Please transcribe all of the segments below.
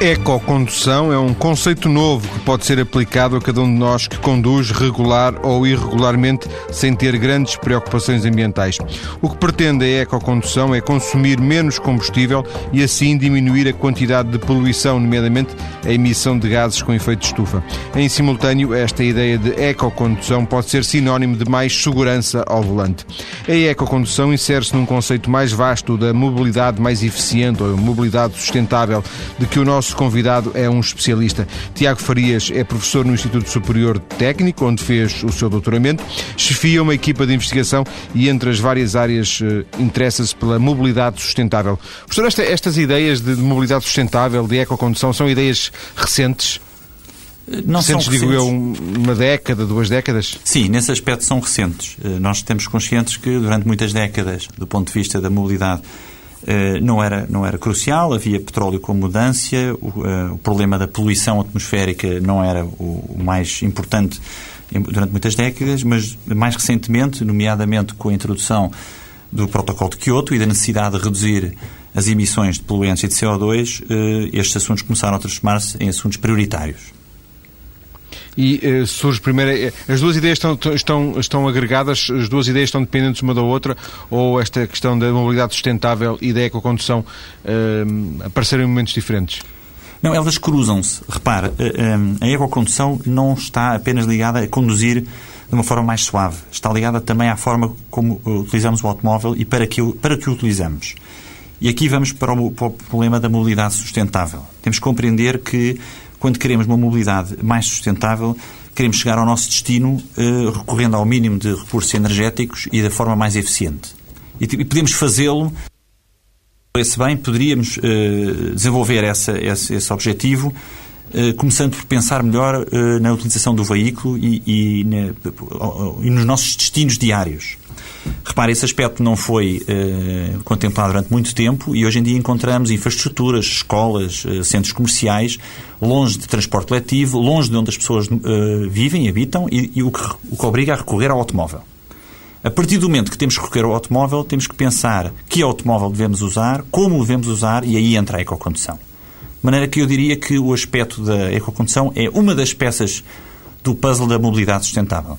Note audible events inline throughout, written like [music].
Ecocondução é um conceito novo que pode ser aplicado a cada um de nós que conduz regular ou irregularmente sem ter grandes preocupações ambientais. O que pretende a ecocondução é consumir menos combustível e assim diminuir a quantidade de poluição, nomeadamente a emissão de gases com efeito de estufa. Em simultâneo, esta ideia de ecocondução pode ser sinónimo de mais segurança ao volante. A ecocondução insere-se num conceito mais vasto da mobilidade mais eficiente ou mobilidade sustentável de que o nosso nosso convidado é um especialista. Tiago Farias é professor no Instituto Superior Técnico, onde fez o seu doutoramento, chefia uma equipa de investigação e, entre as várias áreas, eh, interessa-se pela mobilidade sustentável. Professor, esta, estas ideias de mobilidade sustentável, de ecocondução, são ideias recentes? Não recentes, são recentes. digo eu, uma década, duas décadas? Sim, nesse aspecto são recentes. Eh, nós temos conscientes que durante muitas décadas, do ponto de vista da mobilidade, não era, não era crucial, havia petróleo com mudança, o, eh, o problema da poluição atmosférica não era o, o mais importante durante muitas décadas, mas mais recentemente, nomeadamente com a introdução do protocolo de Kyoto e da necessidade de reduzir as emissões de poluentes e de CO2, eh, estes assuntos começaram a transformar-se em assuntos prioritários e uh, surge primeiro. Eh, as duas ideias estão, estão, estão agregadas, as duas ideias estão dependentes uma da outra, ou esta questão da mobilidade sustentável e da ecocondução uh, apareceram em momentos diferentes? Não, elas cruzam-se. Repare, a ecocondução não está apenas ligada a conduzir de uma forma mais suave. Está ligada também à forma como utilizamos o automóvel e para que, para que o utilizamos. E aqui vamos para o, para o problema da mobilidade sustentável. Temos que compreender que quando queremos uma mobilidade mais sustentável, queremos chegar ao nosso destino uh, recorrendo ao mínimo de recursos energéticos e da forma mais eficiente. E, e podemos fazê-lo. Esse bem, poderíamos uh, desenvolver essa, esse, esse objetivo uh, começando por pensar melhor na utilização do veículo e, e, na, e nos nossos destinos diários. Repare, esse aspecto não foi uh, contemplado durante muito tempo e hoje em dia encontramos infraestruturas, escolas, uh, centros comerciais, longe de transporte coletivo, longe de onde as pessoas uh, vivem e habitam e, e o, que, o que obriga a recorrer ao automóvel. A partir do momento que temos que recorrer ao automóvel, temos que pensar que automóvel devemos usar, como o devemos usar e aí entra a ecocondução. De maneira que eu diria que o aspecto da ecocondução é uma das peças do puzzle da mobilidade sustentável.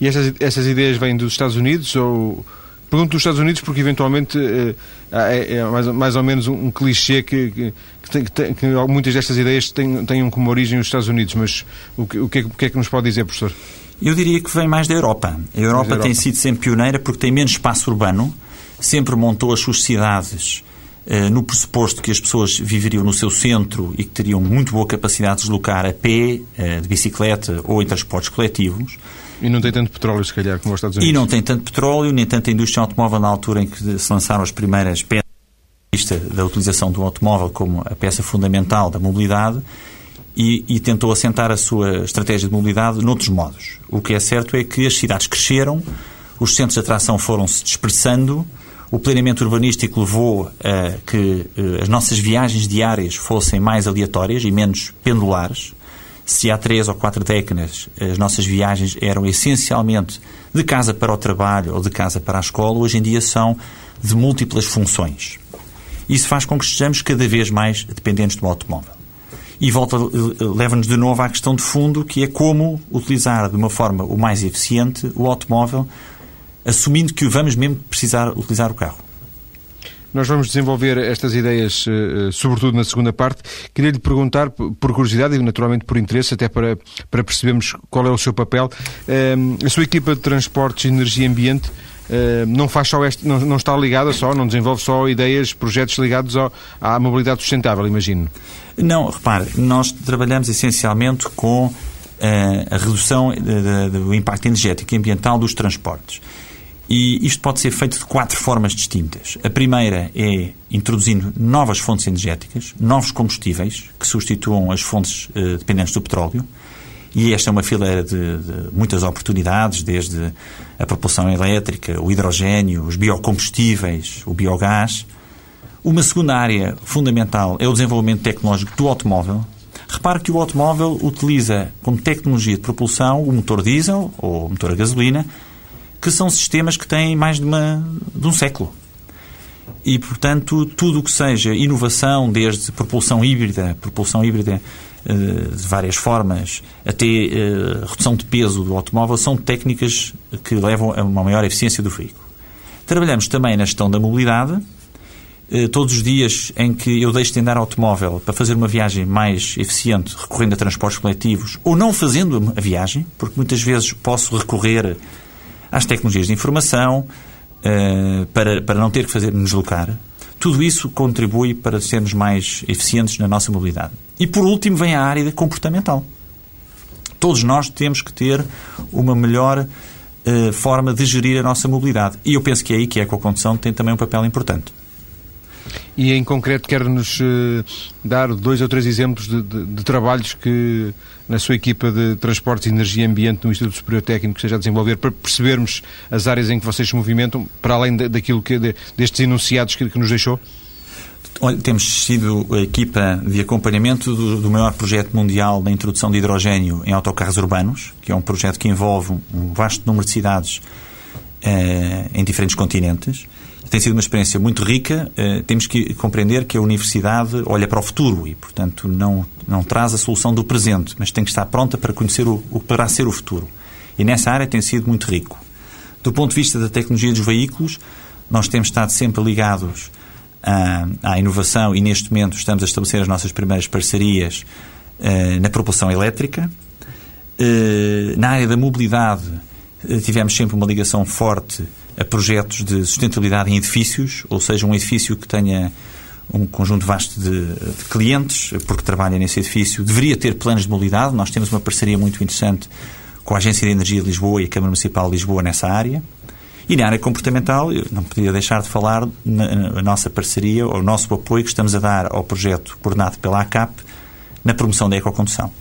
E essas, essas ideias vêm dos Estados Unidos ou... Pergunto dos Estados Unidos porque, eventualmente, eh, é, é mais, mais, ou menos um, um clichê que, que, que, tem, que, muitas destas ideias têm, tenham como origem os Estados Unidos. Mas o que, o, que é, o que é que nos pode dizer, professor? Eu diria que vem mais da Europa. A Europa, Europa. tem sido sempre pioneira porque tem menos espaço urbano, sempre montou as suas cidades eh, no pressuposto que as pessoas viveriam no seu centro e que teriam muito boa capacidade de deslocar a pé, eh, de bicicleta ou em transportes coletivos. E não tem tanto petróleo, se calhar, como os Estados Unidos. E não tem tanto petróleo, nem tanta indústria automóvel na altura em que se lançaram as primeiras peças da utilização do automóvel como a peça fundamental da mobilidade e, e, tentou assentar a sua estratégia de mobilidade noutros modos. O que é certo é que as cidades cresceram, os centros de atração foram se dispersando, o planeamento urbanístico levou a que eh, as nossas viagens diárias fossem mais aleatórias e menos pendulares, se há três ou quatro décadas as nossas viagens eram essencialmente de casa para o trabalho ou de casa para a escola, hoje em dia são de múltiplas funções. Isso faz com que estejamos cada vez mais dependentes do automóvel. E volta, leva-nos de novo à questão de fundo, que é como utilizar de uma forma o mais eficiente o automóvel, assumindo que vamos mesmo precisar utilizar o carro. Nós vamos desenvolver estas ideias, eh, eh, sobretudo na segunda parte. Queria lhe perguntar, por curiosidade e naturalmente por interesse, até para, para percebermos qual é o seu papel, eh, a sua equipa de transportes, energia e ambiente não faz só este, não, não está ligada só, não desenvolve só ideias, projetos ligados ao, à mobilidade sustentável, imagino. Não, repare, nós trabalhamos essencialmente com a redução do impacto energético e ambiental dos transportes. E isto pode ser feito de quatro formas distintas. A primeira é introduzindo novas fontes energéticas, novos combustíveis que substituam as fontes eh, dependentes do petróleo. E esta é uma fileira de, de, muitas oportunidades, desde a propulsão elétrica, o hidrogênio, os biocombustíveis, o biogás. Uma segunda área fundamental é o desenvolvimento tecnológico do automóvel. Repare que o automóvel utiliza como tecnologia de propulsão o motor diesel ou o motor a gasolina, que são sistemas que têm mais de, uma, de um século. E, portanto, tudo o que seja inovação, desde propulsão híbrida, propulsão híbrida eh, de várias formas, até eh, redução de peso do automóvel, são técnicas que levam a uma maior eficiência do veículo. Trabalhamos também na gestão da mobilidade. Eh, todos os dias em que eu deixo de andar automóvel para fazer uma viagem mais eficiente, recorrendo a transportes coletivos, ou não fazendo a viagem, porque muitas vezes posso recorrer às tecnologias de informação para, para não ter que fazer me deslocar. Tudo isso contribui para sermos mais eficientes na nossa mobilidade. E por último vem a área comportamental. Todos nós temos que ter uma melhor uh, forma de gerir a nossa mobilidade. E eu penso que é aí que a ecocondução tem também um papel importante. E em concreto quer-nos uh, dar dois ou três exemplos de, de, de, trabalhos que na sua equipa de Transportes, Energia e Ambiente no Instituto Superior Técnico esteja a desenvolver para percebermos as áreas em que vocês se movimentam, para além daquilo que, de, destes enunciados que, que nos deixou? Olha, temos sido a equipa de acompanhamento do, do, maior projeto mundial da introdução de hidrogênio em autocarros urbanos, que é um projeto que envolve um vasto número de cidades eh, em diferentes continentes. Tem sido uma experiência muito rica. Uh, temos que compreender que a universidade olha para o futuro e, portanto, não, não traz a solução do presente, mas tem que estar pronta para conhecer o, que poderá ser o futuro. E nessa área tem sido muito rico. Do ponto de vista da tecnologia dos veículos, nós temos estado sempre ligados à, à inovação e, neste momento, estamos a estabelecer as nossas primeiras parcerias uh, na propulsão elétrica. Uh, na área da mobilidade, tivemos sempre uma ligação forte a projetos de sustentabilidade em edifícios, ou seja, um edifício que tenha um conjunto vasto de, de, clientes, porque trabalha nesse edifício, deveria ter planos de mobilidade. Nós temos uma parceria muito interessante com a Agência de Energia de Lisboa e a Câmara Municipal de Lisboa nessa área. E na área comportamental, eu não podia deixar de falar na, na nossa parceria, o nosso apoio que estamos a dar ao projeto coordenado pela ACAP na promoção da ecocondução.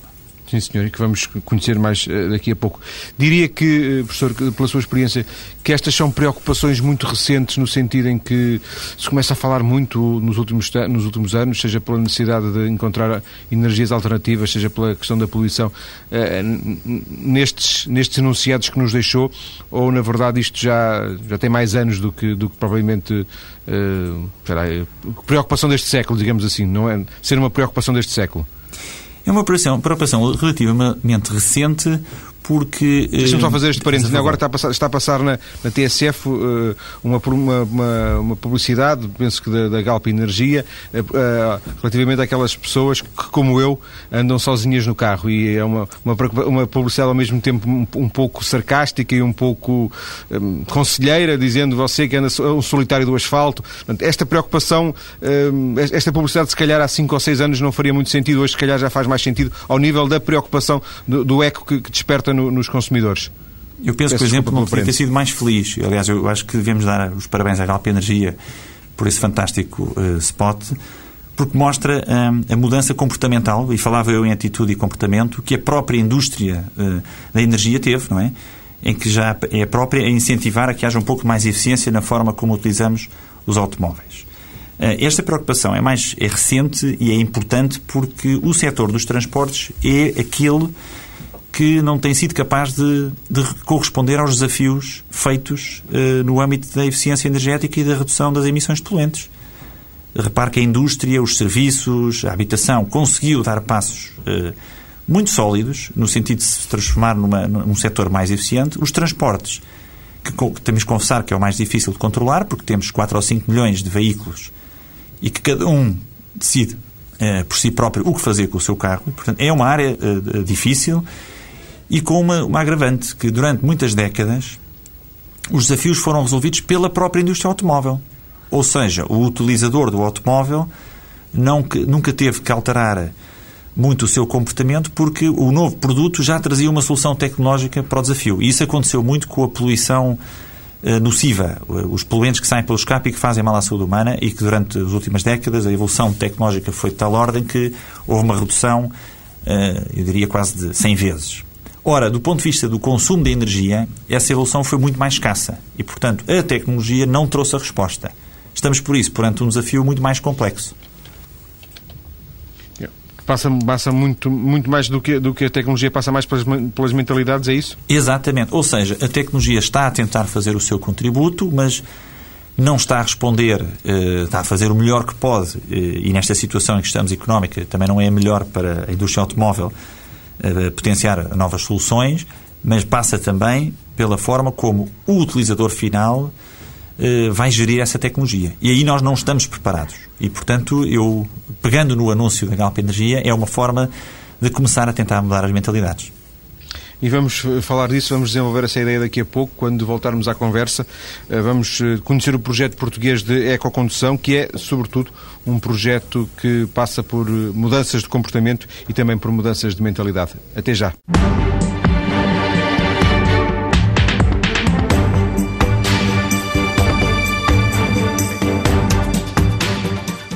Sim, senhor, e que vamos conhecer mais uh, daqui a pouco. Diria que, uh, professor, pela sua experiência, que estas são preocupações muito recentes, no sentido em que se começa a falar muito nos últimos, nos últimos anos, seja pela necessidade de encontrar energias alternativas, seja pela questão da poluição, uh, nestes, nestes enunciados que nos deixou, ou na verdade isto já, já tem mais anos do que, do que provavelmente uh, preocupação deste século, digamos assim, não é? Ser uma preocupação deste século. É uma operação, relativamente recente, porque... Deixa-me só eh, fazer este parênteses. Agora está a passar, está a passar na, na TSF uh, uma, uma, uma, uma, publicidade, penso que da, da Galp Energia, uh, uh, relativamente àquelas pessoas que, como eu, andam sozinhas no carro. E é uma, uma, uma publicidade ao mesmo tempo um, um pouco sarcástica e um pouco um, conselheira, dizendo você que anda um solitário do asfalto. Portanto, esta preocupação, um, esta publicidade, se calhar há 5 ou 6 anos não faria muito sentido, hoje, se calhar, já faz mais sentido ao nível da preocupação do, do eco que, que desperta no, nos consumidores? Eu penso por exemplo, não podia ter sido mais feliz. Aliás, eu acho que devemos dar os parabéns à Galp Energia por esse fantástico uh, spot, porque mostra um, a mudança comportamental, e falava eu em atitude e comportamento, que a própria indústria uh, da energia teve, não é? Em que já é a própria a incentivar a que haja um pouco mais eficiência na forma como utilizamos os automóveis. Uh, esta preocupação é mais é recente e é importante porque o setor dos transportes é aquele que não tem sido capaz de, de corresponder aos desafios feitos uh, no âmbito da eficiência energética e da redução das emissões de poluentes. Repare que a indústria, os serviços, a habitação conseguiu dar passos uh, muito sólidos no sentido de se transformar numa, num setor mais eficiente. Os transportes, que, que temos que confessar que é o mais difícil de controlar, porque temos 4 ou 5 milhões de veículos e que cada um decide uh, por si próprio o que fazer com o seu carro. Portanto, é uma área difícil e com uma, uma agravante, que durante muitas décadas os desafios foram resolvidos pela própria indústria automóvel. Ou seja, o utilizador do automóvel não, nunca teve que alterar muito o seu comportamento porque o novo produto já trazia uma solução tecnológica para o desafio. E isso aconteceu muito com a poluição eh, nociva, os poluentes que saem pelo escape e que fazem mal à saúde humana e que durante as últimas décadas a evolução tecnológica foi de tal ordem que houve uma redução, eh, eu diria quase de 100 vezes. Ora, do ponto de vista do consumo de energia, essa evolução foi muito mais escassa e, portanto, a tecnologia não trouxe a resposta. Estamos, por isso, perante um desafio muito mais complexo. Passa, passa muito, muito mais do que, do que a tecnologia, passa mais pelas, pelas mentalidades, é isso? Exatamente. Ou seja, a tecnologia está a tentar fazer o seu contributo, mas não está a responder, eh, está a fazer o melhor que pode, eh, e nesta situação em que estamos económica também não é a melhor para a indústria automóvel potenciar novas soluções, mas passa também pela forma como o utilizador final vai gerir essa tecnologia. E aí nós não estamos preparados. E, portanto, eu, pegando no anúncio da Galp Energia, é uma forma de começar a tentar mudar as mentalidades. E vamos eh, falar disso, vamos desenvolver essa ideia daqui a pouco, quando voltarmos à conversa. Eh, vamos eh, conhecer o projeto português de ecocondução, que é, sobretudo, um projeto que passa por mudanças de comportamento e também por mudanças de mentalidade. Até já.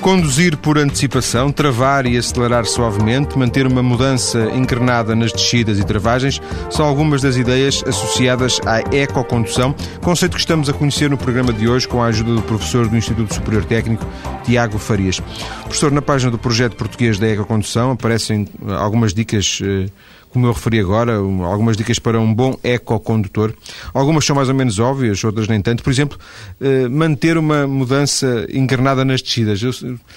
Conduzir por antecipação, travar e acelerar suavemente, manter uma mudança encarnada nas descidas e travagens são algumas das ideias associadas à ecocondução, conceito que estamos a conhecer no programa de hoje com a ajuda do professor do Instituto Superior Técnico, Tiago Farias. Professor, na página do projeto português da ecocondução aparecem algumas dicas eh, como eu referi agora, algumas dicas para um bom ecocondutor. Algumas são mais ou menos óbvias, outras nem tanto. Por exemplo, eh, manter uma mudança encarnada nas descidas. Eu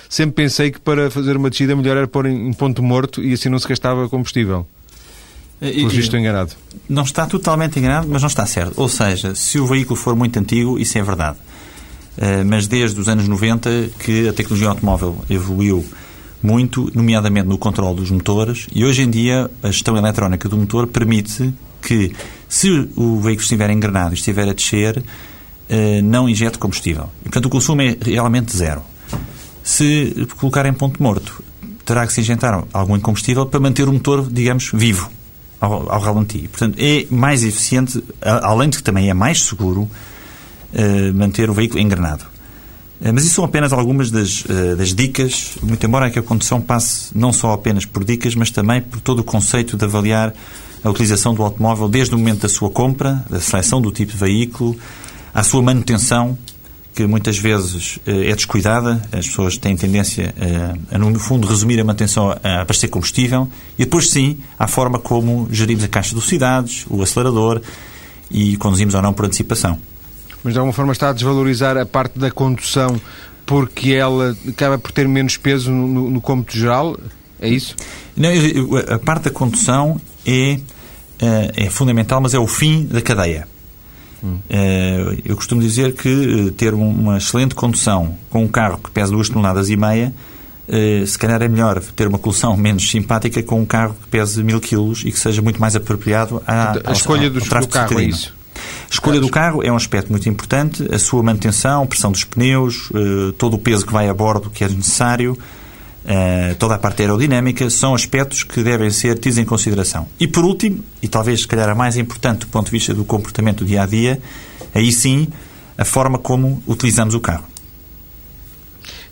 sempre pensei que para fazer uma descida melhor era pôr em ponto morto e assim não se gastava combustível. Pelo visto estou enganado. Não está totalmente enganado, mas não está certo. Ou seja, se o veículo for muito antigo, isso é verdade. Eh, mas desde os anos 90 que a tecnologia automóvel evoluiu muito, nomeadamente no controle dos motores, e hoje em dia a gestão eletrónica do motor permite que, se o veículo estiver engrenado e estiver a descer, eh, não injete combustível. E, portanto, o consumo é realmente zero. Se colocar em ponto morto, terá que se injetar algum combustível para manter o motor, digamos, vivo ao, ao ralenti. Portanto, é mais eficiente, além de que também é mais seguro, eh, manter o veículo engrenado. Eh, mas isso são apenas algumas das, eh, das dicas, muito embora que a condução passe não só apenas por dicas, mas também por todo o conceito de avaliar a utilização do automóvel desde o momento da sua compra, da seleção do tipo de veículo, à sua manutenção, que muitas vezes eh, é descuidada. As pessoas têm tendência a, no fundo, resumir a manutenção a abastecer combustível. E depois, sim, à forma como gerimos a caixa de velocidades, o acelerador e conduzimos ou não por antecipação mas de alguma forma está a desvalorizar a parte da condução porque ela acaba por ter menos peso no, no, no cômputo geral? É isso? Não, a parte da condução é, eh, é fundamental, mas é o fim da cadeia. Hum. Eh, eu costumo dizer que eh, ter uma excelente condução com um carro que pesa 2 toneladas e meia, se calhar é melhor ter uma condução menos simpática com um carro que pese mil quilos e que seja muito mais apropriado à, a escolha ao, ao do carro é isso? Escolha do carro é um aspecto muito importante, a sua manutenção, pressão dos pneus, eh, todo o peso que vai a bordo que é necessário, eh, toda a parte aerodinâmica, são aspectos que devem ser tidos em consideração. E por último, e talvez se calhar a mais importante do ponto de vista do comportamento do dia a dia, aí sim a forma como utilizamos o carro.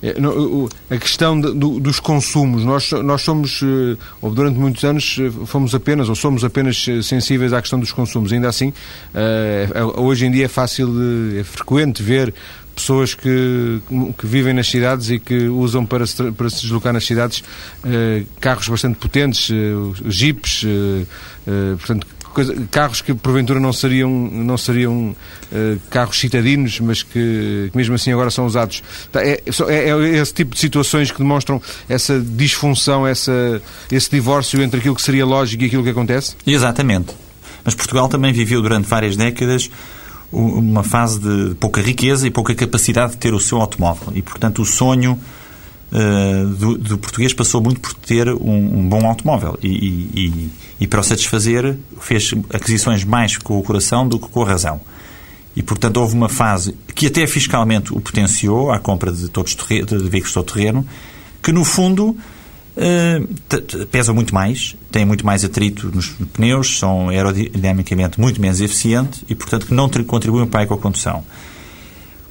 É, a questão dos consumos, nós, nós somos, eh, ou durante muitos anos, eh, fomos apenas, ou somos apenas eh, sensíveis à questão dos consumos. Ainda assim, hoje em dia é fácil, é frequente ver pessoas que, que vivem nas cidades e que usam para se, para se deslocar nas cidades carros bastante potentes, jeeps, portanto, coisa, carros que porventura não seriam, não seriam uh, carros citadinos, mas que, que, mesmo assim agora são usados. Tá, é, é, é, esse tipo de situações que demonstram essa disfunção, essa, esse divórcio entre aquilo que seria lógico e aquilo que acontece? Exatamente. Mas Portugal também viveu durante várias décadas uma fase de pouca riqueza e pouca capacidade de ter o seu automóvel. E, portanto, o sonho uh, do, do, português passou muito por ter um, um bom automóvel e, e, e, para o satisfazer fez aquisições mais com o coração do que com a razão. E, portanto, houve uma fase que até fiscalmente o potenciou à compra de, todos de veículos todo terreno, que no fundo Uh, pesam muito mais, têm muito mais atrito nos pneus, são aerodinamicamente muito menos eficientes e, portanto, que não contribuem para a ecocondução.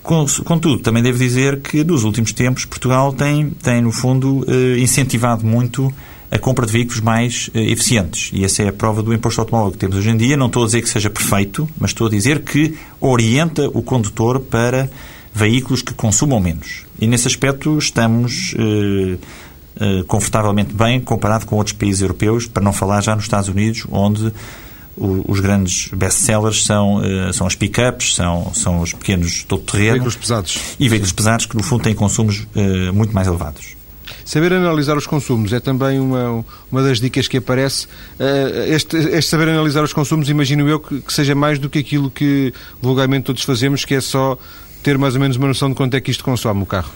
Contudo, também devo dizer que nos últimos tempos Portugal tem, tem no fundo, eh, incentivado muito a compra de veículos mais eh, eficientes. E essa é a prova do imposto automóvel que temos hoje em dia. Não estou a dizer que seja perfeito, mas estou a dizer que orienta o condutor para veículos que consumam menos. E nesse aspecto estamos eh, eh, confortavelmente bem comparado com outros países europeus, para não falar já nos Estados Unidos, onde os grandes best-sellers são, são as pick-ups, são, são os pequenos todo-terreno. Veículos pesados. E veículos pesados que, no fundo, têm consumos muito mais elevados. Saber analisar os consumos é também uma, uma das dicas que aparece. Este, este saber analisar os consumos, imagino eu que, que seja mais do que aquilo que vulgarmente todos fazemos, que é só ter mais ou menos uma noção de quanto é que isto consome o carro.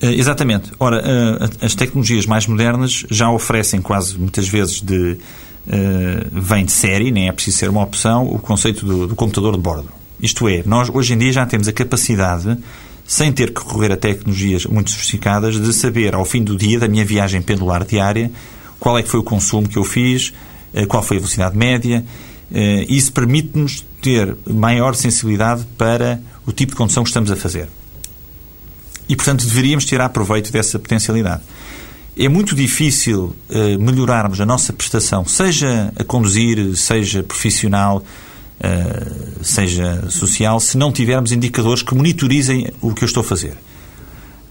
Eh, exatamente. Ora, eh, as tecnologias mais modernas já oferecem quase muitas vezes de. Uh, vem de série, nem é preciso ser uma opção, o conceito do, do, computador de bordo. Isto é, nós hoje em dia já temos a capacidade, sem ter que recorrer a tecnologias muito sofisticadas, de saber ao fim do dia, da minha viagem pendular diária, qual é que foi o consumo que eu fiz, uh, qual foi a velocidade média. Uh, isso permite-nos ter maior sensibilidade para o tipo de condução que estamos a fazer. E, portanto, deveríamos tirar proveito dessa potencialidade. É muito difícil uh, melhorarmos a nossa prestação, seja a conduzir, seja profissional, uh, seja social, se não tivermos indicadores que monitorizem o que eu estou a fazer.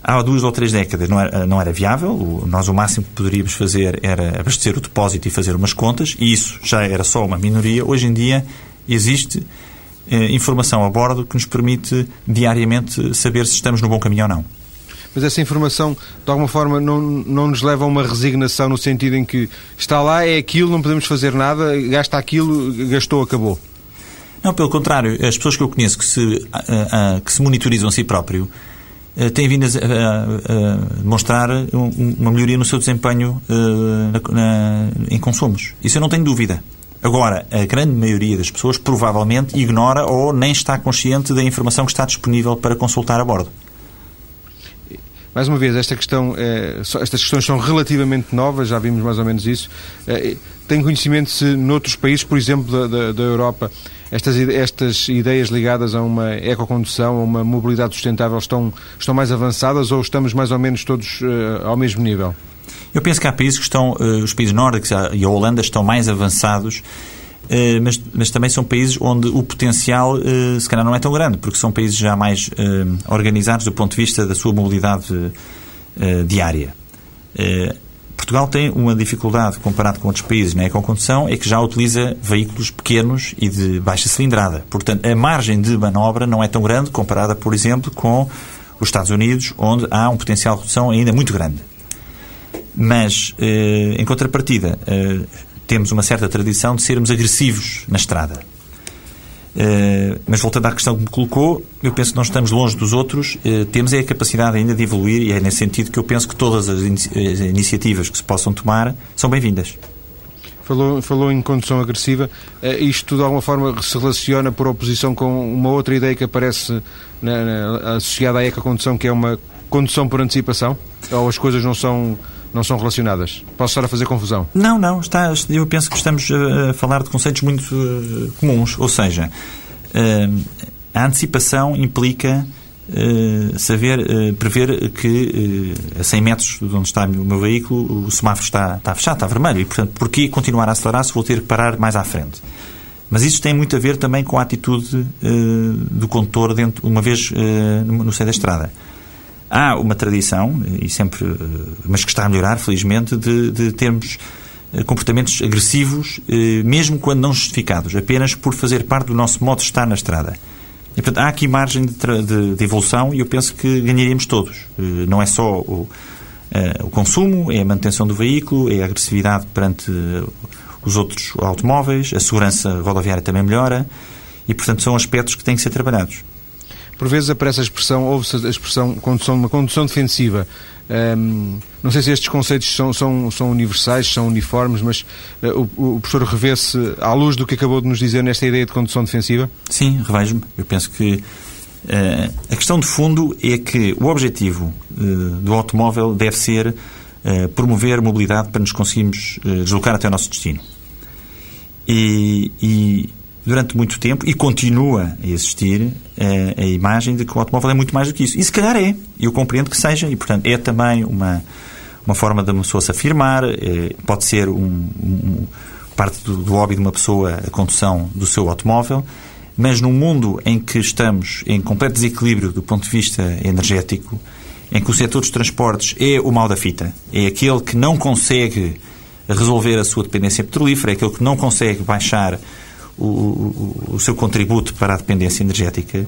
Há duas ou três décadas não era, não era viável, nós o máximo que poderíamos fazer era abastecer o depósito e fazer umas contas, e isso já era só uma minoria. Hoje em dia existe eh, informação a bordo que nos permite diariamente saber se estamos no bom caminho ou não. Mas essa informação, de alguma forma, não, não nos leva a uma resignação no sentido em que está lá, é aquilo, não podemos fazer nada, gasta aquilo, gastou, acabou. Não, pelo contrário, as pessoas que eu conheço que se, que se monitorizam a si próprio eh, têm vindo a, demonstrar uma melhoria no seu desempenho eh, na, na, em consumos. Isso eu não tenho dúvida. Agora, a grande maioria das pessoas provavelmente ignora ou nem está consciente da informação que está disponível para consultar a bordo. Mais uma vez, esta questão, é, estas questões são relativamente novas, já vimos mais ou menos isso. É, tem conhecimento se noutros países, por exemplo, da, da, da Europa, estas, estas ideias ligadas a uma ecocondução, a uma mobilidade sustentável estão, estão mais avançadas ou estamos mais ou menos todos uh, ao mesmo nível? Eu penso que há países que estão, os países nórdicos e a Holanda estão mais avançados, mas, mas também são países onde o potencial uh, se calhar não é tão grande, porque são países já mais organizados do ponto de vista da sua mobilidade diária. Portugal tem uma dificuldade comparado com outros países na ecocondução, é que já utiliza veículos pequenos e de baixa cilindrada. Portanto, a margem de manobra não é tão grande comparada, por exemplo, com os Estados Unidos, onde há um potencial de redução ainda muito grande. Mas, eh, em contrapartida, eh, temos uma certa tradição de sermos agressivos na estrada. Eh, mas voltando à questão que me colocou, eu penso que nós estamos longe dos outros, temos é a capacidade ainda de evoluir e é nesse sentido que eu penso que todas as, iniciativas que se possam tomar são bem-vindas. Falou, falou em condução agressiva. Isto, de alguma forma, se relaciona por oposição com uma outra ideia que aparece na, na, associada à ecocondução, que é uma condução por antecipação? Ou as coisas não são não são relacionadas. Posso estar a fazer confusão? Não, não. Está, eu penso que estamos a falar de conceitos muito uh, comuns. Ou seja, uh, a antecipação implica uh, saber prever que a 100 metros de onde está o meu veículo o semáforo está, está fechado, está vermelho. E, portanto, porquê continuar a acelerar se vou ter que parar mais à frente? Mas isso tem muito a ver também com a atitude do condutor dentro, uma vez no seio da estrada há uma tradição, e sempre, eh, mas que está a melhorar, felizmente, de, de termos eh, comportamentos agressivos, eh, mesmo quando não justificados, apenas por fazer parte do nosso modo de estar na estrada. E, portanto, há aqui margem de, de, de, evolução e eu penso que ganharíamos todos. Não é só o, o consumo, é a manutenção do veículo, é a agressividade perante os outros automóveis, a segurança rodoviária também melhora e, portanto, são aspectos que têm que ser trabalhados. Por vezes aparece a expressão, ouve-se a expressão condução, uma condução defensiva. Um, não sei se estes conceitos são, são, são universais, são uniformes, mas uh, o, o, professor revê-se à luz do que acabou de nos dizer nesta ideia de condução defensiva? Sim, revejo-me. Eu penso que uh, a questão de fundo é que o objetivo uh, do automóvel deve ser promover mobilidade para nos conseguirmos deslocar até o nosso destino. E, e durante muito tempo e continua a existir a, eh, a, imagem de que o automóvel é muito mais do que isso. E se calhar é. Eu compreendo que seja. E, portanto, é também uma, uma forma de uma pessoa se afirmar. É, pode ser um, um, parte do, do hobby de uma pessoa a condução do seu automóvel. Mas num mundo em que estamos em completo desequilíbrio do ponto de vista energético, em que o setor dos transportes é o mal da fita, é aquele que não consegue resolver a sua dependência petrolífera, é aquele que não consegue baixar o, o, seu contributo para a dependência energética,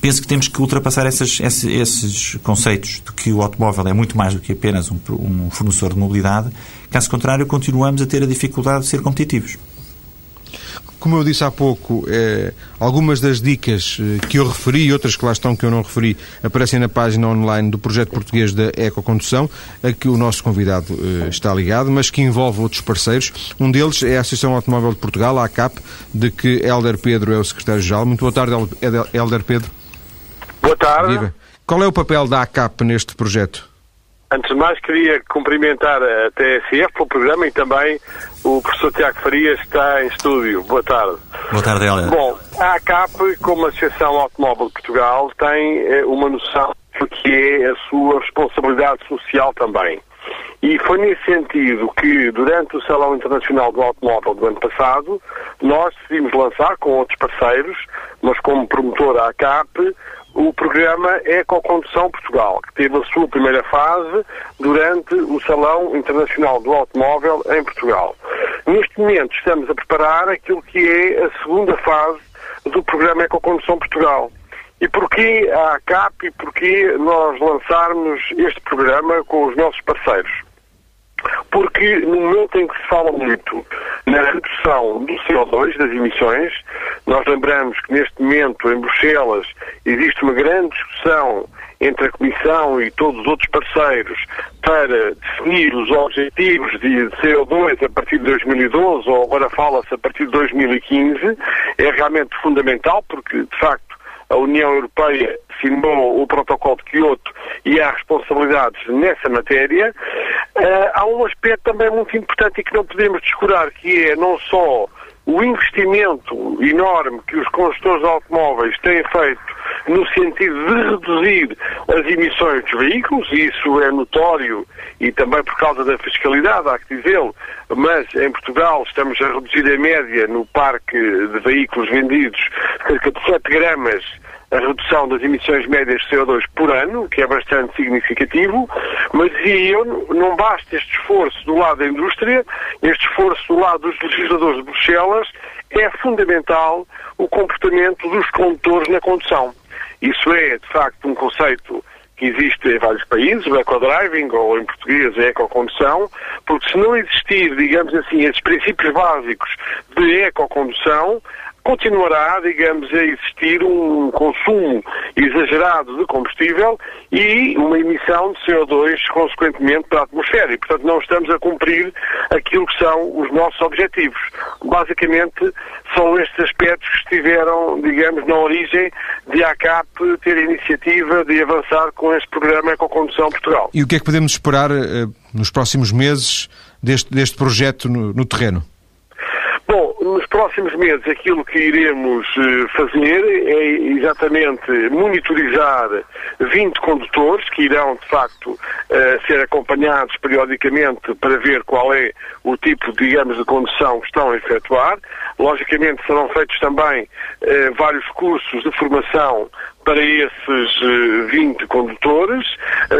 penso que temos que ultrapassar esses, esses, esses, conceitos de que o automóvel é muito mais do que apenas um, um fornecedor de mobilidade. Caso contrário, continuamos a ter a dificuldade de ser competitivos. Como eu disse há pouco, eh, algumas das dicas eh, que eu referi e outras que lá estão que eu não referi aparecem na página online do projeto português da Ecocondução, a que o nosso convidado eh, está ligado, mas que envolve outros parceiros. Um deles é a Associação Automóvel de Portugal, a ACAP, de que Helder Pedro é o secretário-geral. Muito boa tarde, Helder Pedro. Boa tarde. Viva. Qual é o papel da ACAP neste projeto? Antes de mais, queria cumprimentar a TSF pelo programa e também o professor Tiago Farias está em estúdio. Boa tarde. Boa tarde, Helder. Bom, a ACAP, como Associação Automóvel de Portugal, tem eh, uma noção do que é a sua responsabilidade social também. E foi nesse sentido que, durante o Salão Internacional do Automóvel do ano passado, nós decidimos lançar com outros parceiros, mas como promotora ACAP, o programa Ecocondução Portugal, que teve a sua primeira fase durante o Salão Internacional do Automóvel em Portugal. Neste momento estamos a preparar aquilo que é a segunda fase do programa Ecocondução Portugal. E porquê a ACAP e porquê nós lançarmos este programa com os nossos parceiros? Porque no momento em que se fala muito na redução do CO2, das emissões, nós lembramos que neste momento em Bruxelas existe uma grande discussão entre a Comissão e todos os outros parceiros para definir os objetivos de CO2 a partir de 2012 ou agora fala-se a partir de 2015, é realmente fundamental porque, de facto, a União Europeia firmou o protocolo de Kyoto e há responsabilidades nessa matéria. Uh, há um aspecto também muito importante e que não podemos descurar, que é não só o investimento enorme que os construtores de automóveis têm feito no sentido de reduzir as emissões dos veículos, isso é notório e também por causa da fiscalidade, há que dizê-lo, mas em Portugal estamos a reduzir a média no parque de veículos vendidos cerca de 7 gramas a redução das emissões médias de CO2 por ano, que é bastante significativo, mas dizia eu, não basta este esforço do lado da indústria, este esforço do lado dos legisladores de Bruxelas, é fundamental o comportamento dos condutores na condução. Isso é, de facto, um conceito que existe em vários países, o eco-driving, ou em português a ecocondução, porque se não existir, digamos assim, esses princípios básicos de ecocondução, continuará, digamos, a existir um consumo exagerado de combustível e uma emissão de CO2, consequentemente, para a atmosfera. E, portanto, não estamos a cumprir aquilo que são os nossos objetivos. Basicamente, são estes aspectos que estiveram, digamos, na origem de a ACAP ter a iniciativa de avançar com este programa Ecocondução Portugal. E o que é que podemos esperar uh, nos próximos meses deste, deste projeto no, no terreno? Próximos meses aquilo que iremos eh, fazer é exatamente monitorizar 20 condutores que irão, de facto, eh, ser acompanhados periodicamente para ver qual é o tipo, digamos, de condução que estão a efetuar. Logicamente serão feitos também eh, vários cursos de formação para esses 20 condutores.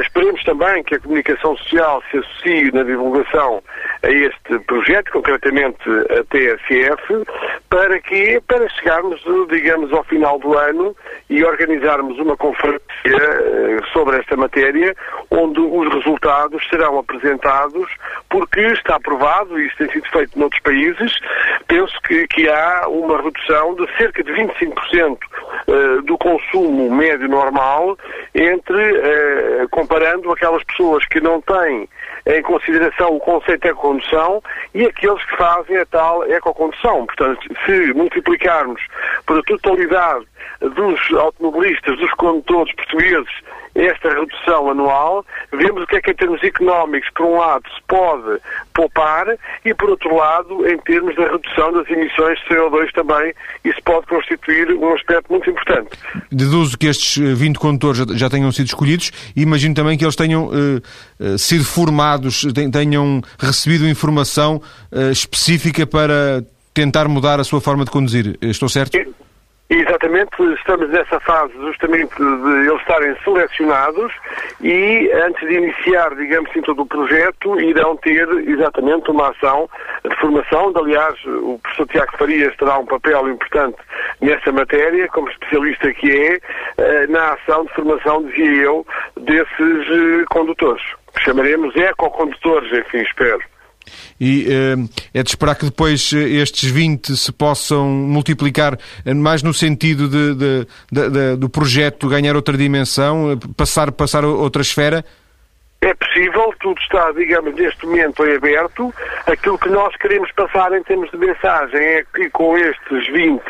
Esperemos também que a comunicação social se associe na divulgação a este projeto, concretamente a TSF, para que, para chegarmos, digamos, ao final do ano e organizarmos uma conferência eh, sobre esta matéria, onde os resultados serão apresentados, porque está provado, e isso tem sido feito noutros países, penso que, que há uma redução de cerca de 25% eh, do consumo médio normal entre, eh, comparando aquelas pessoas que não têm em consideração o conceito de ecocondução e aqueles que fazem a tal ecocondução. Portanto, se multiplicarmos por a totalidade dos automobilistas, dos condutores portugueses, esta redução anual, vemos o que é que em termos económicos, por um lado, se pode poupar e, por outro lado, em termos da redução das emissões de CO2 também, isso pode constituir um aspecto muito importante. Deduzo que estes 20 eh, condutores já tenham sido escolhidos e imagino também que eles tenham uh, sido formados, tenham recebido informação uh, específica para tentar mudar a sua forma de conduzir. Estou certo? Exatamente, estamos nessa fase justamente de eles estarem selecionados e antes de iniciar, digamos assim, todo o projeto, irão ter exatamente uma ação de formação. Aliás, o professor Tiago Farias terá um papel importante nessa matéria, como especialista que é, eh, na ação de formação, dizia eu, desses eh, condutores. Chamaremos ecocondutores, enfim, espero. E uh, é de esperar que depois eh, estes 20 se possam multiplicar eh, mais no sentido de, de, de, do projeto ganhar outra dimensão, passar, passar outra esfera? É possível, tudo está, digamos, neste momento em aberto. Aquilo que nós queremos passar em termos de mensagem é que com estes 20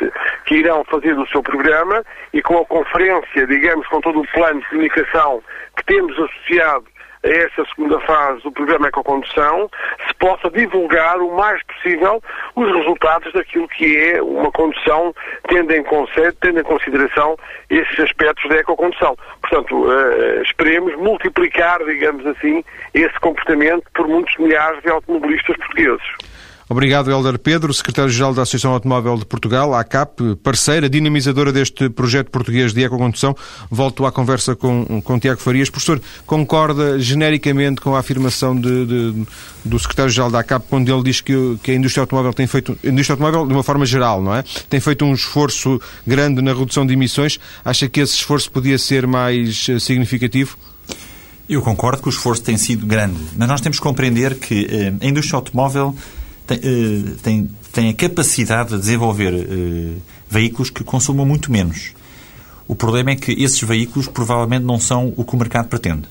que irão fazer o seu programa e com a conferência, digamos, com todo o plano de comunicação que temos associado a esta segunda fase do programa Ecocondução, se possa divulgar o mais possível os resultados daquilo que é uma condução tendo em, conceito, tendo em consideração esses aspectos da ecocondução. Portanto, uh, esperemos multiplicar, digamos assim, esse comportamento por muitos milhares de automobilistas portugueses. Obrigado, Helder Pedro, secretário-geral da Associação Automóvel de Portugal, ACAP, parceira, dinamizadora deste projeto português de ecocondução. Volto à conversa com, com Tiago Farias. Professor, concorda genericamente com a afirmação de, de, do secretário-geral da ACAP quando ele diz que, que, a indústria automóvel tem feito, a indústria automóvel de uma forma geral, não é? Tem feito um esforço grande na redução de emissões. Acha que esse esforço podia ser mais eh, significativo? Eu concordo que o esforço tem sido grande, mas nós temos que compreender que eh, a indústria automóvel tem, uh, tem, tem a capacidade de desenvolver uh, veículos que consumam muito menos. O problema é que esses veículos provavelmente não são o que o mercado pretende.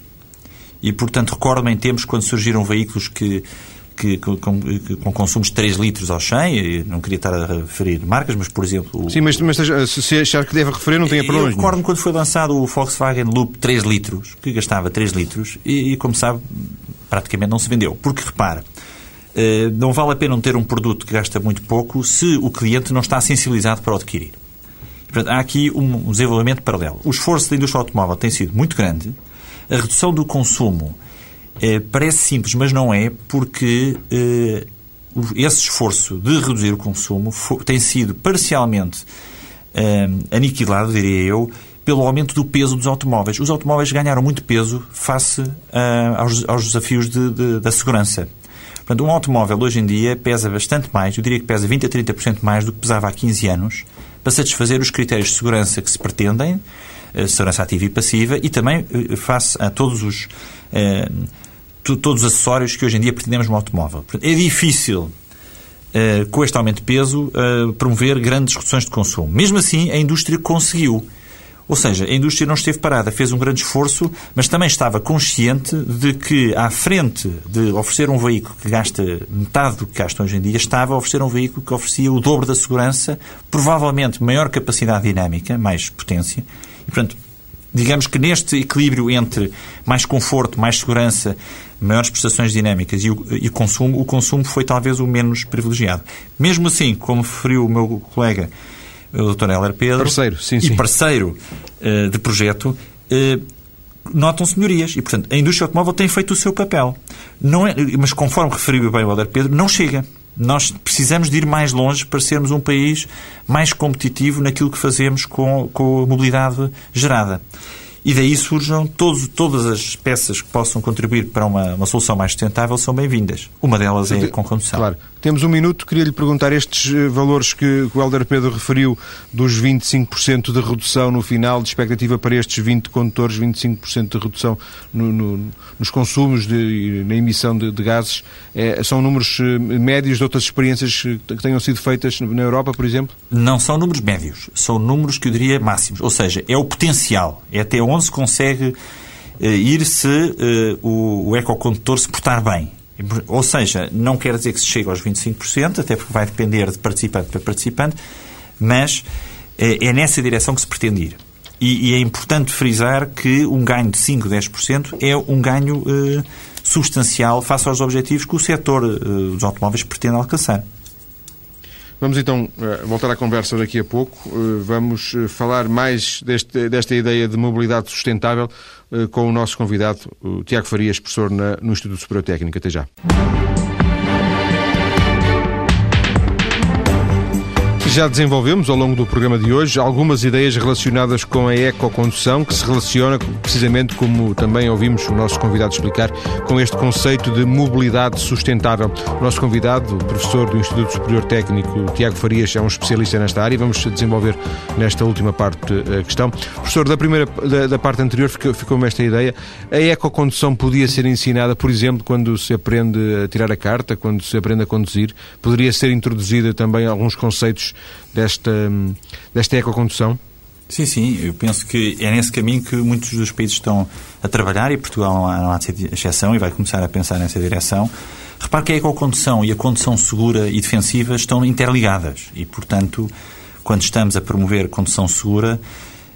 E, portanto, recordo-me em tempos quando surgiram veículos que, que, com, com, consumos de 3 litros ao 100, não queria estar a referir marcas, mas, por exemplo... Sim, mas, mas se achar que deve referir, não tenha problema. Recordo-me quando foi lançado o Volkswagen Loop 3 litros, que gastava 3 litros, e, e como sabe, praticamente não se vendeu. Porque, repara, eh, não vale a pena ter um produto que gasta muito pouco se o cliente não está sensibilizado para o adquirir. Portanto, há aqui um desenvolvimento paralelo. O esforço da indústria automóvel tem sido muito grande. A redução do consumo eh, parece simples, mas não é, porque eh, esse esforço de reduzir o consumo tem sido parcialmente eh, aniquilado, diria eu, pelo aumento do peso dos automóveis. Os automóveis ganharam muito peso face eh, aos, aos, desafios de, de, da segurança. Portanto, um automóvel hoje em dia pesa bastante mais, eu diria que pesa 20 a 30% mais do que pesava há 15 anos, para satisfazer os critérios de segurança que se pretendem, eh, segurança ativa e passiva, e também eh, face a todos os, eh, todos os acessórios que hoje em dia pretendemos no automóvel. É difícil, com este aumento de peso, promover grandes reduções de consumo. Mesmo assim, a indústria conseguiu. Ou seja, a indústria não esteve parada, fez um grande esforço, mas também estava consciente de que, à frente de oferecer um veículo que gasta metade do que gasta hoje em dia, estava a oferecer um veículo que oferecia o dobro da segurança, provavelmente maior capacidade dinâmica, mais potência. E, portanto, digamos que neste equilíbrio entre mais conforto, mais segurança, maiores prestações dinâmicas e o, e consumo, o consumo foi talvez o menos privilegiado. Mesmo assim, como referiu o meu colega, o Dr. Heller Pedro, parceiro, sim, e sim. parceiro uh, de projeto, uh, notam-se melhorias. E, portanto, a indústria automóvel tem feito o seu papel. Não é, mas, conforme referiu bem o Heller Pedro, não chega. Nós precisamos de ir mais longe para sermos um país mais competitivo naquilo que fazemos com, com a mobilidade gerada. E daí surjam todos, todas as peças que possam contribuir para uma, uma solução mais sustentável são bem-vindas. Uma delas é a condução. Claro. Temos um minuto. Queria lhe perguntar estes eh, valores que, o Helder Pedro referiu dos 25% de redução no final, de expectativa para estes 20 condutores, 25% de redução no, no, nos consumos de, na emissão de, de gases. É, são números eh, médios de outras experiências que tenham sido feitas na Europa, por exemplo? Não são números médios. São números que eu diria máximos. Ou seja, é o potencial. É até onde se consegue uh, ir se uh, o, o ecocondutor se portar bem. Ou seja, não quer dizer que se chegue aos 25%, até porque vai depender de participante para participante, mas eh, é nessa direção que se pretende ir. E, e, é importante frisar que um ganho de 5, 10% é um ganho eh, substancial face aos objetivos que o setor eh, dos automóveis pretende alcançar. Vamos então voltar à conversa daqui a pouco. Vamos falar mais deste, desta ideia de mobilidade sustentável eh, com o nosso convidado, o Tiago Farias, professor na, no Instituto Superior Técnico. Até já. Já desenvolvemos ao longo do programa de hoje algumas ideias relacionadas com a ecocondução, que se relaciona precisamente, como também ouvimos o nosso convidado explicar, com este conceito de mobilidade sustentável. O nosso convidado, o professor do Instituto Superior Técnico, Tiago Farias, é um especialista nesta área. Vamos desenvolver nesta última parte a questão. Professor, da primeira da, da parte anterior ficou-me esta ideia. A ecocondução podia ser ensinada, por exemplo, quando se aprende a tirar a carta, quando se aprende a conduzir. Poderia ser introduzida também alguns conceitos desta, desta ecocondução? Sim, sim, eu penso que é nesse caminho que muitos dos países estão a trabalhar e Portugal não há, de ser exceção e vai começar a pensar nessa direção. Repare que a ecocondução e a condução segura e defensiva estão interligadas e, portanto, quando estamos a promover condução segura,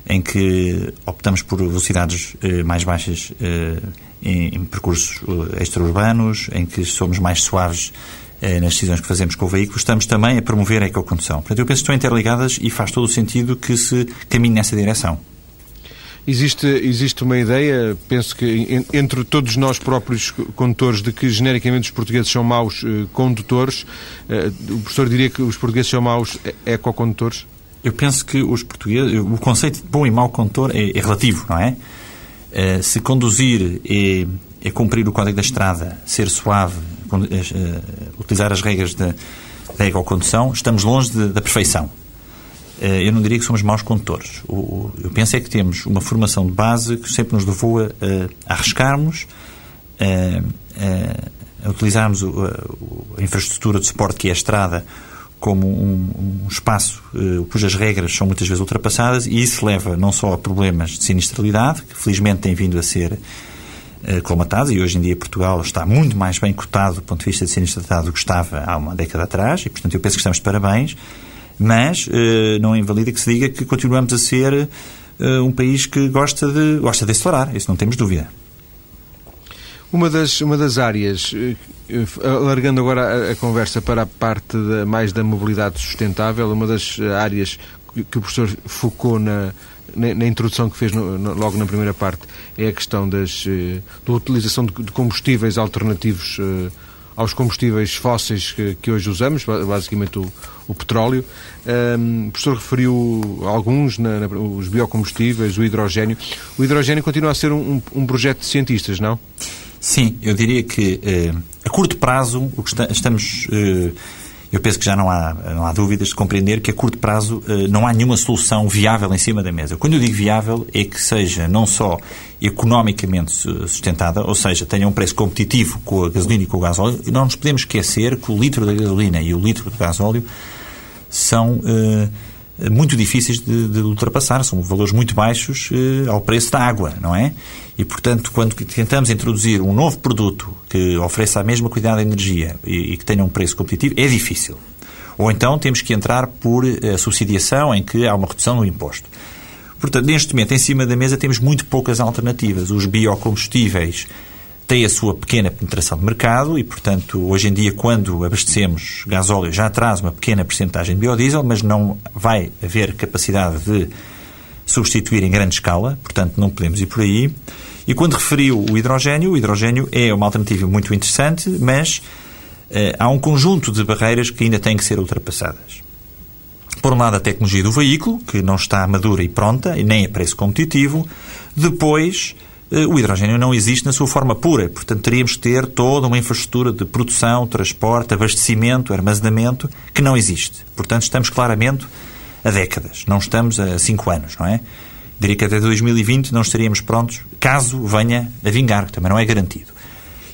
em que optamos por velocidades eh, mais baixas eh, em, em, percursos eh, extraurbanos, em que somos mais suaves nas decisões que fazemos com o veículo, estamos também a promover a ecocondução. Portanto, eu penso que estão interligadas e faz todo o sentido que se caminhe nessa direção. Existe, existe uma ideia, penso que entre todos nós próprios condutores, de que genericamente os portugueses são maus eh, condutores. Eh, o professor diria que os portugueses são maus ecocondutores? Eu penso que os portugueses, o conceito de bom e mau condutor é, é relativo, não é? se conduzir é, é cumprir o código da estrada, ser suave, utilizar as regras da, da ecocondução, estamos longe de, da perfeição. Uh, eu não diria que somos maus condutores. Eu penso é que temos uma formação de base que sempre nos levou a, a arriscarmos, a, a utilizarmos a, a, infraestrutura de suporte que é a estrada como um, um espaço uh, cujas regras são muitas vezes ultrapassadas e isso leva não só a problemas de sinistralidade, que felizmente têm vindo a ser eh, colmatados e hoje em dia Portugal está muito mais bem cotado do ponto de vista de sinistralidade do que estava há uma década atrás e, portanto, eu penso que estamos de parabéns, mas uh, não invalida que se diga que continuamos a ser uh, um país que gosta de, gosta de acelerar, isso não temos dúvida. Uma das, uma das áreas, alargando agora a, a conversa para a parte mais da mobilidade sustentável, uma das áreas que o professor focou na, na, introdução que fez no, no, logo na primeira parte, é a questão das, eh, da utilização de, de combustíveis alternativos eh, aos combustíveis fósseis que, que, hoje usamos, basicamente o, o petróleo. Um, o professor referiu alguns, na, na, os biocombustíveis, o hidrogênio. O hidrogênio continua a ser um, um projeto de cientistas, não? Sim, eu diria que eh, a curto prazo o que está, estamos eu penso que já não há, não há dúvidas de compreender que a curto prazo eh, não há nenhuma solução viável em cima da mesa. Quando eu digo viável, é que seja não só economicamente sustentada, ou seja, tenha um preço competitivo com a gasolina e com o gasóleo, não nos podemos esquecer que o litro da gasolina e o litro do gasóleo são. Uh, muito difíceis de, de, ultrapassar, são valores muito baixos eh, ao preço da água, não é? E, portanto, quando tentamos introduzir um novo produto que ofereça a mesma quantidade de energia e, e que tenha um preço competitivo, é difícil. Ou então temos que entrar por eh, subsidiação, em que há uma redução no imposto. Portanto, neste momento, em cima da mesa, temos muito poucas alternativas. Os biocombustíveis tem a sua pequena penetração de mercado e, portanto, hoje em dia, quando abastecemos gasóleo, já traz uma pequena percentagem de biodiesel, mas não vai haver capacidade de substituir em grande escala, portanto, não podemos ir por aí. E quando referiu o hidrogênio, o hidrogênio é uma alternativa muito interessante, mas eh, há um conjunto de barreiras que ainda têm que ser ultrapassadas. Por um lado, a tecnologia do veículo, que não está madura e pronta, e nem a preço competitivo. Depois, o hidrogênio não existe na sua forma pura. Portanto, teríamos que ter toda uma infraestrutura de produção, transporte, abastecimento, armazenamento, que não existe. Portanto, estamos claramente a décadas, não estamos a cinco anos, não é? Diria que até 2020 não estaríamos prontos, caso venha a vingar, que também não é garantido.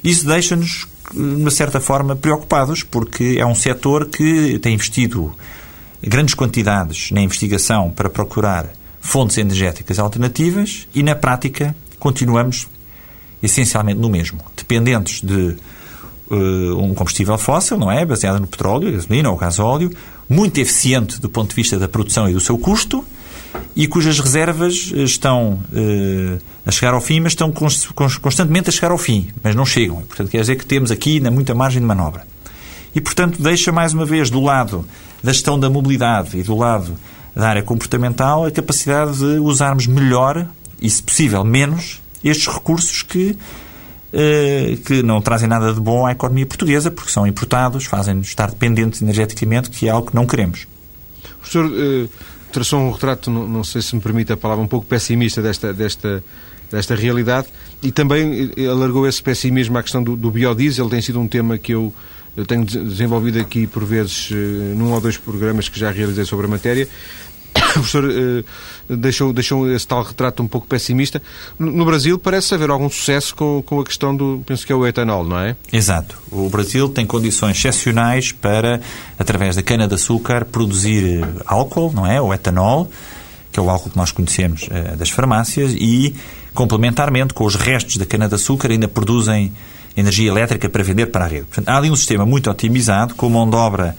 Isso deixa-nos, de uma certa forma, preocupados, porque é um setor que tem investido grandes quantidades na investigação para procurar fontes energéticas alternativas e, na prática, continuamos essencialmente no mesmo, dependentes de uh, um combustível fóssil, não é? Baseado no petróleo, gasolina ou gasóleo, muito eficiente do ponto de vista da produção e do seu custo, e cujas reservas estão uh, a chegar ao fim, mas estão constantemente a chegar ao fim, mas não chegam. Portanto, quer dizer que temos aqui muita margem de manobra. E, portanto, deixa mais uma vez do lado da gestão da mobilidade e do lado da área comportamental a capacidade de usarmos melhor e, se possível, menos estes recursos que, eh, que não trazem nada de bom à economia portuguesa, porque são importados, fazem-nos estar dependentes energeticamente, que é algo que não queremos. O professor uh, traçou um retrato, não, não, sei se me permite a palavra, um pouco pessimista desta, desta, desta realidade e também alargou esse pessimismo à questão do, do biodiesel. Tem sido um tema que eu eu tenho desenvolvido aqui, por vezes, num ou dois programas que já realizei sobre a matéria. [coughs] O professor uh, deixou, deixou esse tal retrato um pouco pessimista. No, no, Brasil parece haver algum sucesso com, com a questão do, penso que é o etanol, não é? Exato. O Brasil tem condições excepcionais para, através da cana-de-açúcar, produzir álcool, não é? O etanol, que é o álcool que nós conhecemos uh, das farmácias, e, complementarmente, com os restos da cana-de-açúcar, ainda produzem energia elétrica para vender para a rede. Portanto, há ali um sistema muito otimizado, com mão de obra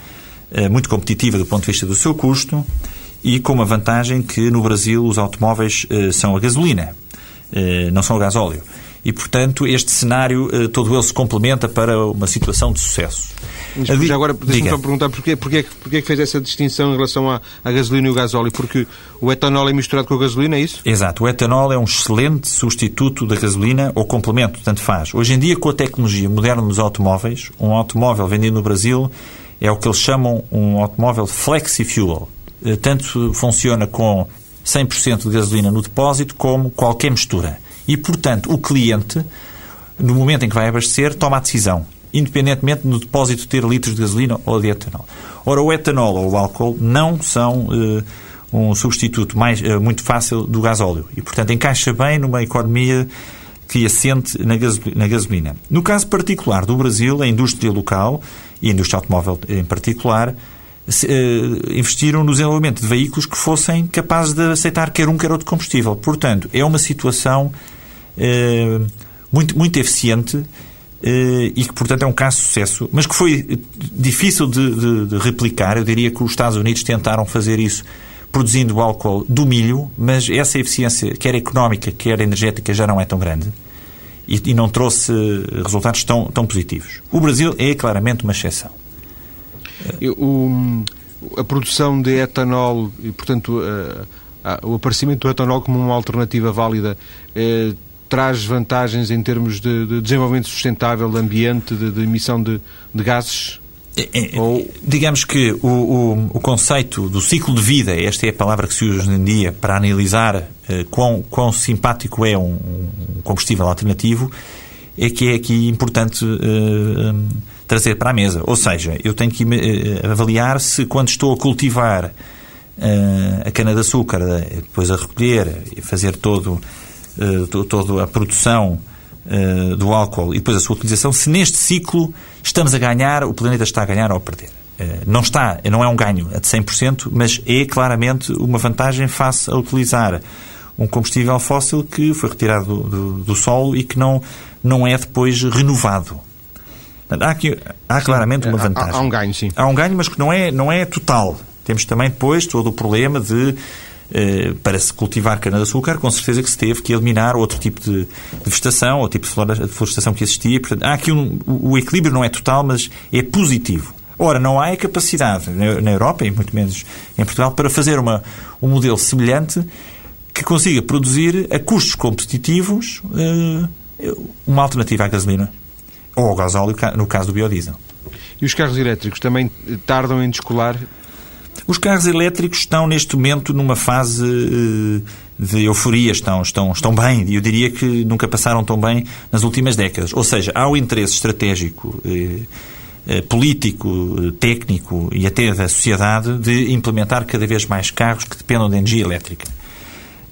muito competitiva do ponto de vista do seu custo, e com uma vantagem que no Brasil os automóveis eh, são a gasolina, eh, não são a gasóleo. E, portanto, este cenário, eh, todo ele se complementa para uma situação de sucesso. Mas, já agora, deixa-me só perguntar porquê, porquê, porquê que fez essa distinção em relação à, à gasolina e o gasóleo? Porque o etanol é misturado com a gasolina, é isso? Exato. O etanol é um excelente substituto da gasolina ou complemento, tanto faz. Hoje em dia, com a tecnologia moderna dos automóveis, um automóvel vendido no Brasil é o que eles chamam um automóvel flexi-fuel tanto funciona com 100% de gasolina no depósito como qualquer mistura. E, portanto, o cliente, no momento em que vai abastecer, toma a decisão, independentemente do depósito ter litros de gasolina ou de etanol. Ora, o etanol ou o álcool não são uh, um substituto mais, uh, muito fácil do gasóleo e, portanto, encaixa bem numa economia que assente na, na gasolina. No caso particular do Brasil, a indústria local e a indústria automóvel em particular investiram no desenvolvimento de veículos que fossem capazes de aceitar quer um quer outro combustível. Portanto, é uma situação uh, muito, muito eficiente uh, e que, portanto, é um caso de sucesso, mas que foi difícil de, de, de, replicar. Eu diria que os Estados Unidos tentaram fazer isso produzindo álcool do milho, mas essa eficiência, quer económica, quer energética, já não é tão grande e, e não trouxe resultados tão, tão positivos. O Brasil é claramente uma exceção. O, a produção de etanol e, portanto, a, a, o aparecimento do etanol como uma alternativa válida eh, traz vantagens em termos de, de desenvolvimento sustentável, de ambiente, de, de emissão de, de gases? É, é, Ou... Digamos que o, o, o, conceito do ciclo de vida, esta é a palavra que se usa hoje em dia para analisar eh, quão, quão simpático é um, um, combustível alternativo, é que é aqui importante eh, trazer para a mesa. Ou seja, eu tenho que eh, avaliar se quando estou a cultivar uh, a cana-de-açúcar, eh, depois a recolher e fazer todo, toda a produção do álcool e depois a sua utilização, se neste ciclo estamos a ganhar, o planeta está a ganhar ou a perder. Não está, não é um ganho de 100%, mas é claramente uma vantagem face a utilizar um combustível fóssil que foi retirado do, do, do solo e que não, não é depois renovado. Há, aqui, há claramente uma vantagem. Há, há, um ganho, sim. Há um ganho, mas que não é, não é total. Temos também depois todo o problema de eh, para se cultivar cana-de-açúcar, com certeza que se teve que eliminar outro tipo de, de vegetação, ou tipo de florestação que existia. Portanto, há aqui um, o equilíbrio não é total, mas é positivo. Ora, não há a capacidade na Europa, e muito menos em Portugal, para fazer uma, um modelo semelhante que consiga produzir a custos competitivos eh, uma alternativa à gasolina ou ao gasóleo, no caso do biodiesel. E os carros elétricos também tardam em descolar? Os carros elétricos estão neste momento numa fase eh, de euforia, estão, estão, estão bem, e eu diria que nunca passaram tão bem nas últimas décadas. Ou seja, há o interesse estratégico, eh, eh, político, técnico e até da sociedade de implementar cada vez mais carros que dependam de energia elétrica.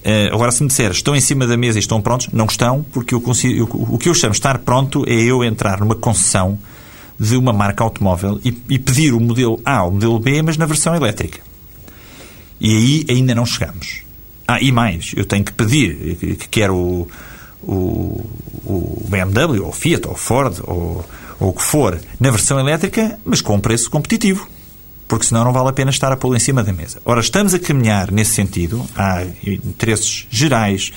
Uh, agora, se me disser, estão em cima da mesa e estão prontos, não estão, porque eu consigo, eu, o que eu chamo de estar pronto é eu entrar numa concessão de uma marca automóvel e, e, pedir o modelo A ou o modelo B, mas na versão elétrica. E aí ainda não chegamos. Ah, e mais, eu tenho que pedir que quero o, o, o BMW, ou Fiat, ou Ford, ou, ou o que for, na versão elétrica, mas com um preço competitivo porque senão não vale a pena estar a pô-lo em cima da mesa. Ora, estamos a caminhar nesse sentido, há interesses gerais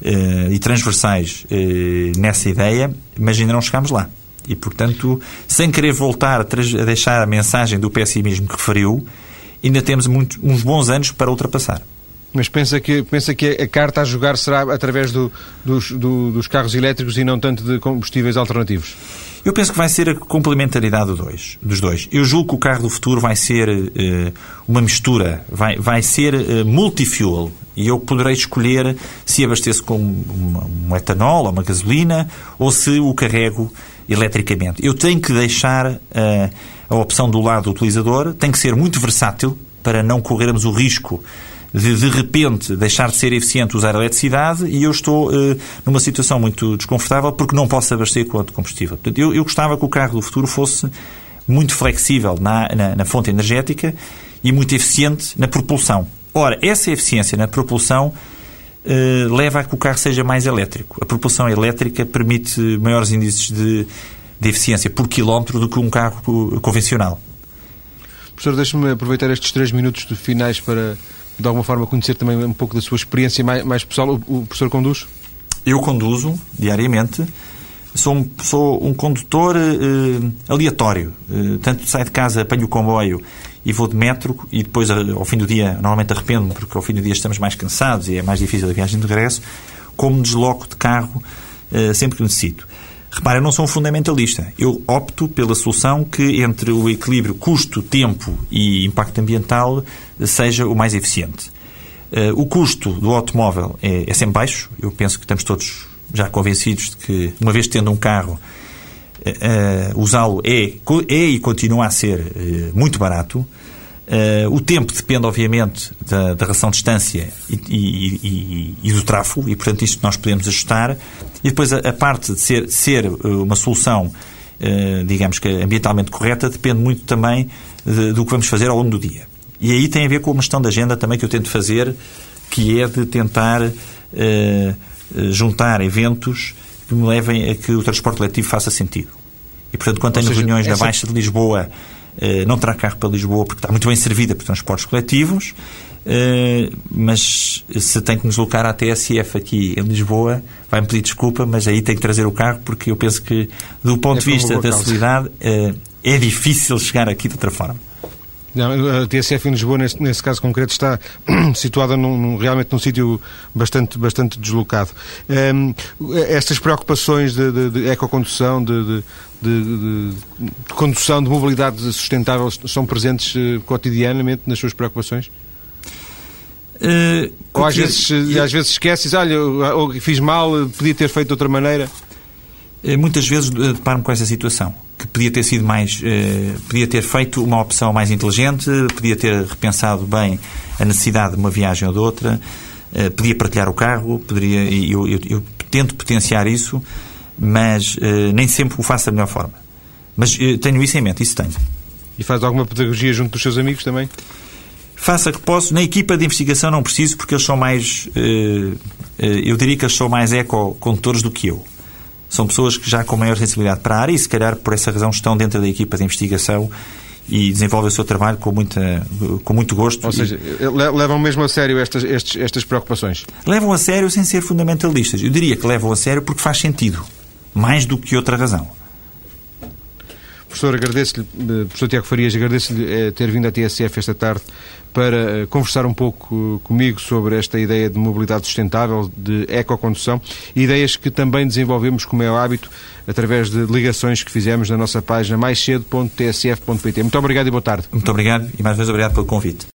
uh, e transversais uh, nessa ideia, mas ainda não chegamos lá. E, portanto, sem querer voltar a, a, deixar a mensagem do pessimismo que referiu, ainda temos muito, uns bons anos para ultrapassar. Mas pensa que, pensa que a carta a jogar será através do, dos, do, dos carros elétricos e não tanto de combustíveis alternativos? Eu penso que vai ser a complementaridade do dois, dos dois. Eu julgo que o carro do futuro vai ser uh, uma mistura, vai, vai ser uh, multifuel. E eu poderei escolher se abasteço com uma, um etanol ou uma gasolina ou se o carrego eletricamente. Eu tenho que deixar uh, a opção do lado do utilizador, tem que ser muito versátil para não corrermos o risco de, de repente, deixar de ser eficiente usar a eletricidade e eu estou uh, numa situação muito desconfortável porque não posso abastecer com outro combustível. Portanto, eu, eu gostava que o carro do futuro fosse muito flexível na, na, na fonte energética e muito eficiente na propulsão. Ora, essa eficiência na propulsão uh, leva a que o carro seja mais elétrico. A propulsão elétrica permite maiores índices de, de eficiência por quilómetro do que um carro convencional. Professor, deixe-me aproveitar estes três minutos finais para de alguma forma conhecer também um pouco da sua experiência mais, mais pessoal. O, o professor conduz? Eu conduzo diariamente. Sou um, sou um condutor uh, aleatório. Uh, tanto saio de casa, apanho o comboio e vou de metro e depois, ao fim do dia, normalmente arrependo-me porque ao fim do dia estamos mais cansados e é mais difícil a viagem de regresso, como desloco de carro sempre que necessito. Repara, eu não sou um fundamentalista. Eu opto pela solução que, entre o equilíbrio custo-tempo e impacto ambiental, seja o mais eficiente. Uh, o custo do automóvel é, é, sempre baixo. Eu penso que estamos todos já convencidos de que, uma vez tendo um carro, uh, usá-lo é, é e continua a ser uh, muito barato. Uh, o tempo depende, obviamente, da, da ração de distância e, e, e, e, do tráfego, e, portanto, isto nós podemos ajustar. E depois a, a parte de ser, ser eh, uma solução, uh, digamos que ambientalmente correta, depende muito também de, do que vamos fazer ao longo do dia. E aí tem a ver com uma gestão da agenda também que eu tento fazer, que é de tentar uh, juntar eventos que me levem a que o transporte coletivo faça sentido. E, portanto, quando tenho seja, reuniões essa... na Baixa de Lisboa eh, não terá carro para Lisboa porque está muito bem servida por transportes coletivos, eh, mas se tem que nos deslocar à TSF aqui em Lisboa, vai-me pedir desculpa, mas aí tem que trazer o carro porque eu penso que, do ponto é de vista da cidade, eh, é difícil chegar aqui de outra forma. Não, a TSF em Lisboa, nesse, nesse caso concreto, está [clears throat] situada num, num, realmente num sítio bastante, bastante deslocado. Um, estas preocupações de, de, de ecocondução, de, de, condução, de mobilidade sustentável, são presentes uh, cotidianamente nas suas preocupações? Uh, Ou às vezes, às vezes esqueces, olha, fiz mal, podia ter feito de outra maneira? Eh, muitas vezes deparo-me com essa situação, que podia ter sido mais, eh, podia ter feito uma opção mais inteligente, podia ter repensado bem a necessidade de uma viagem ou de outra, eh, podia partilhar o carro, poderia, eu, eu, eu tento potenciar isso, mas nem sempre o faço da melhor forma. Mas tenho isso em mente, isso tenho. E faz alguma pedagogia junto dos seus amigos também? Faça que posso. Na equipa de investigação não preciso, porque eles são mais. Eu diria que eles são mais eco-condutores do que eu são pessoas que já com maior sensibilidade para a área e, se calhar, por essa razão, estão dentro da equipa de investigação e desenvolvem o seu trabalho com, muita, com muito gosto. Ou seja, levam mesmo a sério estas, estes, estas preocupações? Levam a sério sem ser fundamentalistas. Eu diria que levam a sério porque faz sentido, mais do que outra razão. Professor, agradeço-lhe, eh, professor Tiago Farias, agradeço-lhe eh, ter vindo à TSF esta tarde para eh, conversar um pouco comigo sobre esta ideia de mobilidade sustentável, de ecocondução, ideias que também desenvolvemos, como é o hábito, através de ligações que fizemos na nossa página maiscedo.tsf.pt. Muito obrigado e boa tarde. Muito obrigado e mais uma vez obrigado pelo convite.